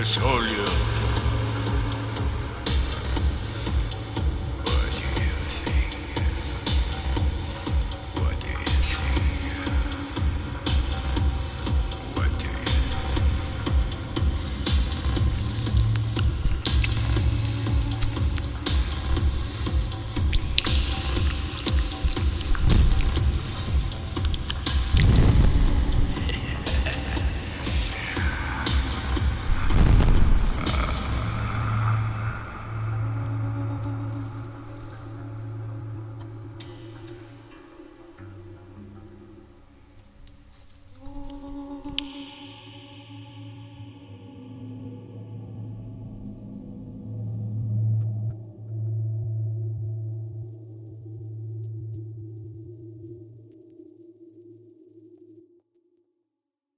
petróleo